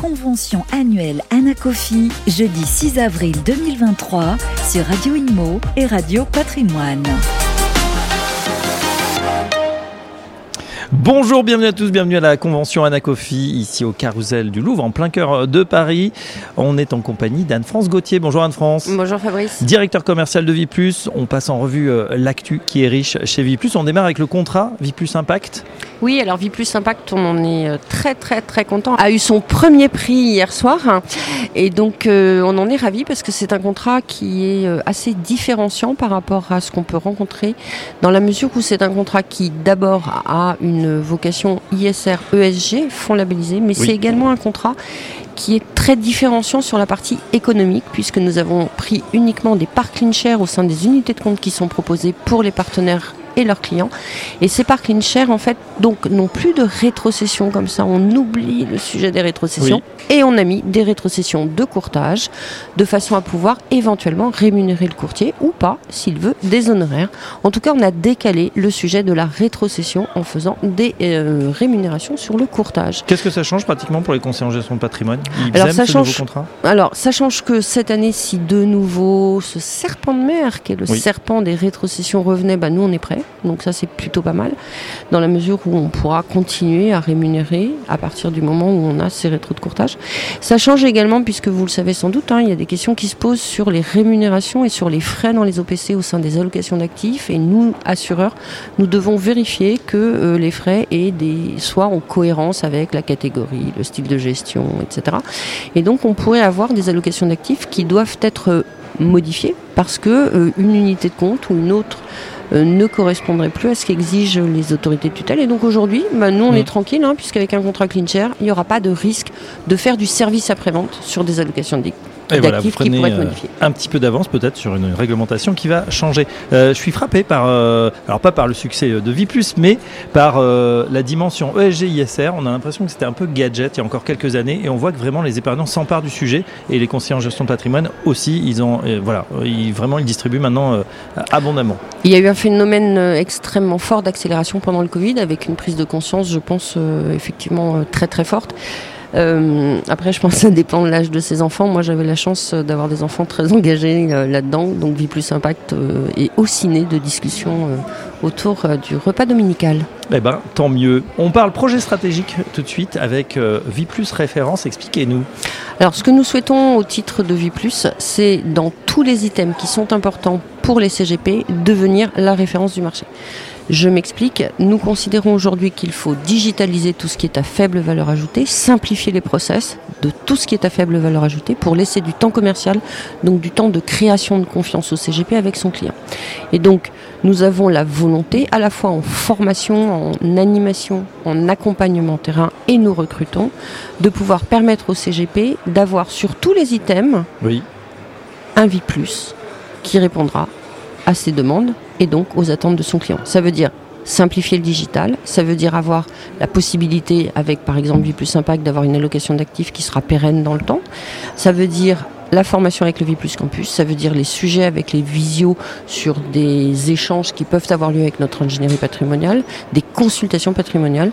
convention annuelle Anacofi, jeudi 6 avril 2023 sur Radio Imo et Radio Patrimoine. Bonjour, bienvenue à tous, bienvenue à la convention Anacofi, ici au Carousel du Louvre, en plein cœur de Paris. On est en compagnie d'Anne-France Gauthier. Bonjour Anne-France. Bonjour Fabrice. Directeur commercial de Viplus. On passe en revue euh, l'actu qui est riche chez Viplus. On démarre avec le contrat Viplus Impact. Oui, alors Viplus Impact, on en est euh, très très très content. A eu son premier prix hier soir. Et donc euh, on en est ravi parce que c'est un contrat qui est assez différenciant par rapport à ce qu'on peut rencontrer dans la mesure où c'est un contrat qui d'abord a une vocation ISR ESG, fonds labellisé, mais c'est également un contrat qui est très différenciant sur la partie économique, puisque nous avons pris uniquement des parts clean share au sein des unités de compte qui sont proposées pour les partenaires et leurs clients. Et ces parcs en fait, donc, n'ont plus de rétrocession comme ça. On oublie le sujet des rétrocessions et on a mis des rétrocessions de courtage de façon à pouvoir éventuellement rémunérer le courtier ou pas, s'il veut, des honoraires. En tout cas, on a décalé le sujet de la rétrocession en faisant des euh, rémunérations sur le courtage. Qu'est-ce que ça change pratiquement pour les conseillers en gestion de patrimoine? Alors, ça change, alors, ça change que cette année, si de nouveau ce serpent de mer, qui est le serpent des rétrocessions, revenait, bah, nous on est Donc ça, c'est plutôt pas mal, dans la mesure où on pourra continuer à rémunérer à partir du moment où on a ces rétros de courtage. Ça change également, puisque vous le savez sans doute, hein, il y a des questions qui se posent sur les rémunérations et sur les frais dans les OPC au sein des allocations d'actifs. Et nous, assureurs, nous devons vérifier que euh, les frais des, soient en cohérence avec la catégorie, le style de gestion, etc. Et donc, on pourrait avoir des allocations d'actifs qui doivent être euh, modifiées parce que euh, une unité de compte ou une autre ne correspondrait plus à ce qu'exigent les autorités de tutelle. Et donc aujourd'hui, bah, nous on est mm. tranquille, hein, puisqu'avec un contrat clean share, il n'y aura pas de risque de faire du service après-vente sur des allocations de et voilà, vous prenez euh, un petit peu d'avance peut-être sur une réglementation qui va changer. Euh, je suis frappé par, alors pas par le succès de Viplus, mais par la dimension ESG-ISR. On a l'impression que c'était un peu gadget il y a encore quelques années, et on voit que vraiment les épargnants s'emparent du sujet, et les conseillers en gestion de patrimoine aussi. Ils ont, voilà, ils, vraiment ils distribuent maintenant abondamment. Il y a eu un phénomène euh, extrêmement fort d'accélération pendant le Covid, avec une prise de conscience, je pense, euh, effectivement euh, très très forte. Après, je pense que ça dépend de l'âge de ses enfants. Moi, j'avais la chance d'avoir des enfants très engagés là-dedans, donc Vie Plus Impact est au ciné de discussions autour du repas dominical. Eh ben, tant mieux. On parle projet stratégique tout de suite avec Vie Plus Référence. Expliquez-nous. Alors, ce que nous souhaitons au titre de Vie Plus, c'est dans tous les items qui sont importants pour les CGP devenir la référence du marché. Je m'explique, nous considérons aujourd'hui qu'il faut digitaliser tout ce qui est à faible valeur ajoutée, simplifier les process de tout ce qui est à faible valeur ajoutée pour laisser du temps commercial, donc du temps de création de confiance au CGP avec son client. Et donc, nous avons la volonté, à la fois en formation, en animation, en accompagnement terrain, et nous recrutons, de pouvoir permettre au CGP d'avoir sur tous les items oui. un vie plus qui répondra à ses demandes et donc aux attentes de son client. Ça veut dire simplifier le digital, ça veut dire avoir la possibilité, avec par exemple du plus Impact, d'avoir une allocation d'actifs qui sera pérenne dans le temps. Ça veut dire la formation avec le Plus Campus, ça veut dire les sujets avec les visios sur des échanges qui peuvent avoir lieu avec notre ingénierie patrimoniale, des consultations patrimoniales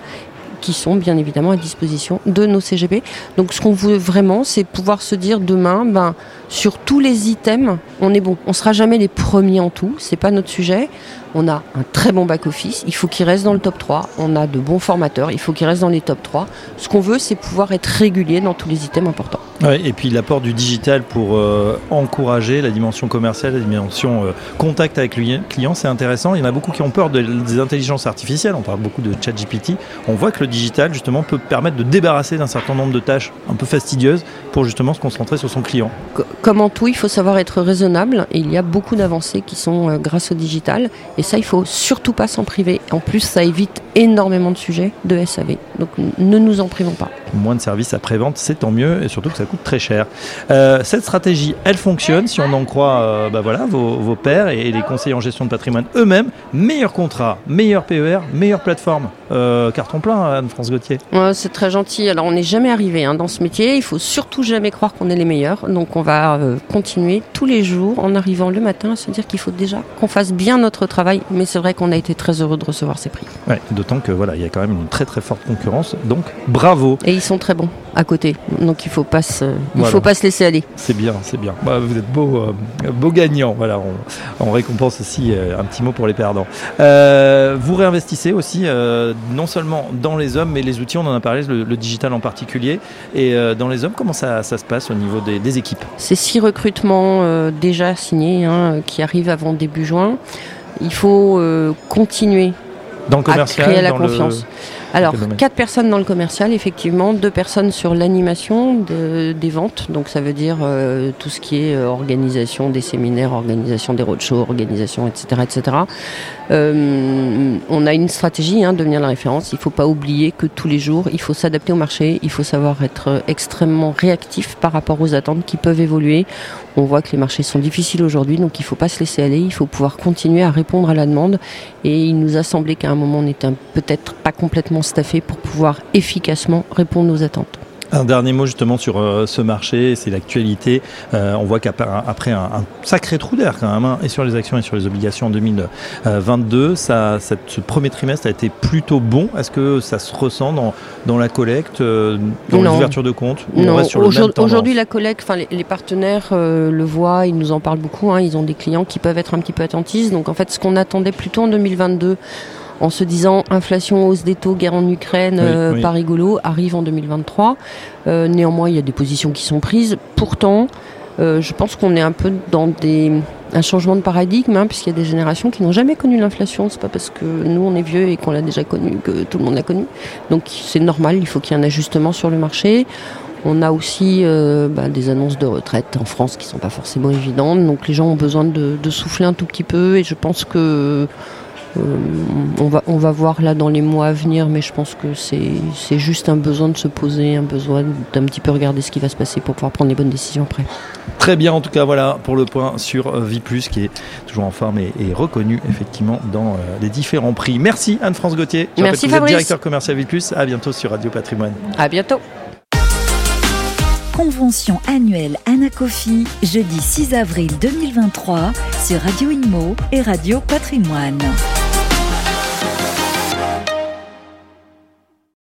qui sont bien évidemment à disposition de nos CGP. Donc ce qu'on veut vraiment, c'est pouvoir se dire demain, ben, sur tous les items, on est bon. On sera jamais les premiers en tout, c'est pas notre sujet. On a un très bon back-office, il faut qu'il reste dans le top 3. On a de bons formateurs, il faut qu'il reste dans les top 3. Ce qu'on veut, c'est pouvoir être régulier dans tous les items importants. et puis l'apport du digital pour euh, encourager la dimension commerciale, la dimension euh, contact avec le client, c'est intéressant. Il y en a beaucoup qui ont peur des intelligences artificielles, on parle beaucoup de chat GPT. On voit que le digital, justement, peut permettre de débarrasser d'un certain nombre de tâches un peu fastidieuses pour justement se concentrer sur son client. Comme en tout, il faut savoir être raisonnable et il y a beaucoup d'avancées qui sont euh, grâce au digital. Et ça, il faut surtout pas s'en priver. En plus, ça évite énormément de sujets de SAV. Donc ne nous en privons pas. Moins de services après-vente, c'est tant mieux, et surtout que ça coûte très cher. Euh, cette stratégie, elle fonctionne, si on en croit euh, bah voilà, vos, vos pairs et les conseillers en gestion de patrimoine eux-mêmes. Meilleur contrat, meilleur PER, meilleure plateforme. carton plein, Anne-France Gauthier. c'est très gentil. Alors, on n'est jamais arrivé hein, dans ce métier. Il faut surtout jamais croire qu'on est les meilleurs. Donc, on va continuer tous les jours en arrivant le matin à se dire qu'il faut déjà qu'on fasse bien notre travail. Mais c'est vrai qu'on a été très heureux de recevoir ces prix. D'autant que voilà, il y a quand même une très très forte concurrence. Donc, bravo. Et ils sont très bons à côté. Donc, il faut pas il faut pas se laisser aller. C'est bien, c'est bien. Bah, vous êtes beau, euh, beau gagnant. Voilà, on, récompense aussi euh, un petit mot pour les perdants. Euh, vous réinvestissez aussi non seulement dans les hommes, mais les outils. On en a parlé, le, digital en particulier. Et dans les hommes, comment ça, se passe au niveau des, équipes? C'est six recrutements déjà signés hein, qui arrivent avant début juin. Il faut continuer dans le commercial, à créer la confiance. Alors, quatre personnes dans le commercial, effectivement, deux personnes sur l'animation des ventes, donc ça veut dire euh, tout ce qui est euh, organisation des séminaires, organisation des roadshows, organisation, etc. etc. Euh, on a une stratégie, hein, devenir la référence. Il ne faut pas oublier que tous les jours, il faut s'adapter au marché, il faut savoir être extrêmement réactif par rapport aux attentes qui peuvent évoluer. On voit que les marchés sont difficiles aujourd'hui, donc il ne faut pas se laisser aller, il faut pouvoir continuer à répondre à la demande. Et il nous a semblé qu'à un moment, on n'était peut-être pas complètement staffé pour pouvoir efficacement répondre aux attentes. Un dernier mot justement sur euh, ce marché, c'est l'actualité. Euh, on voit qu'après un, sacré trou d'air quand même, hein, et sur les actions et sur les obligations en 2022, ça, ce premier trimestre a été plutôt bon. Est-ce que ça se ressent dans, dans la collecte, euh, dans l'ouverture de compte aujourd'hui la collecte, enfin les, partenaires le voient, ils nous en parlent beaucoup. Hein. ils ont des clients qui peuvent être un petit peu attentistes. Donc en fait, ce qu'on attendait plutôt en 2022 en se disant inflation, hausse des taux, guerre en Ukraine, euh, pas rigolo, arrive en 2023. Euh, néanmoins, il y a des positions qui sont prises. Pourtant, euh, je pense qu'on est un peu dans des, un changement de paradigme, hein, puisqu'il y a des générations qui n'ont jamais connu l'inflation. C'est pas parce que nous on est vieux et qu'on l'a déjà connu que tout le monde l'a connu. Donc c'est normal, il faut qu'il y ait un ajustement sur le marché. On a aussi bah, des annonces de retraite en France qui sont pas forcément évidentes. Donc les gens ont besoin de, de souffler un tout petit peu et je pense que on, va, on va voir là dans les mois à venir, mais je pense que c'est juste un besoin de se poser, un besoin d'un petit peu regarder ce qui va se passer pour pouvoir prendre les bonnes décisions après. Très bien, en tout cas, voilà pour le point sur euh, Viplus qui est toujours en forme et, reconnu effectivement dans euh, les différents prix. Merci Anne-France Gauthier. Merci Fabrice. directeur commercial Viplus. À bientôt sur Radio Patrimoine. À bientôt. Convention annuelle Anacofi, jeudi 6 avril 2023 sur Radio Inmo et Radio Patrimoine.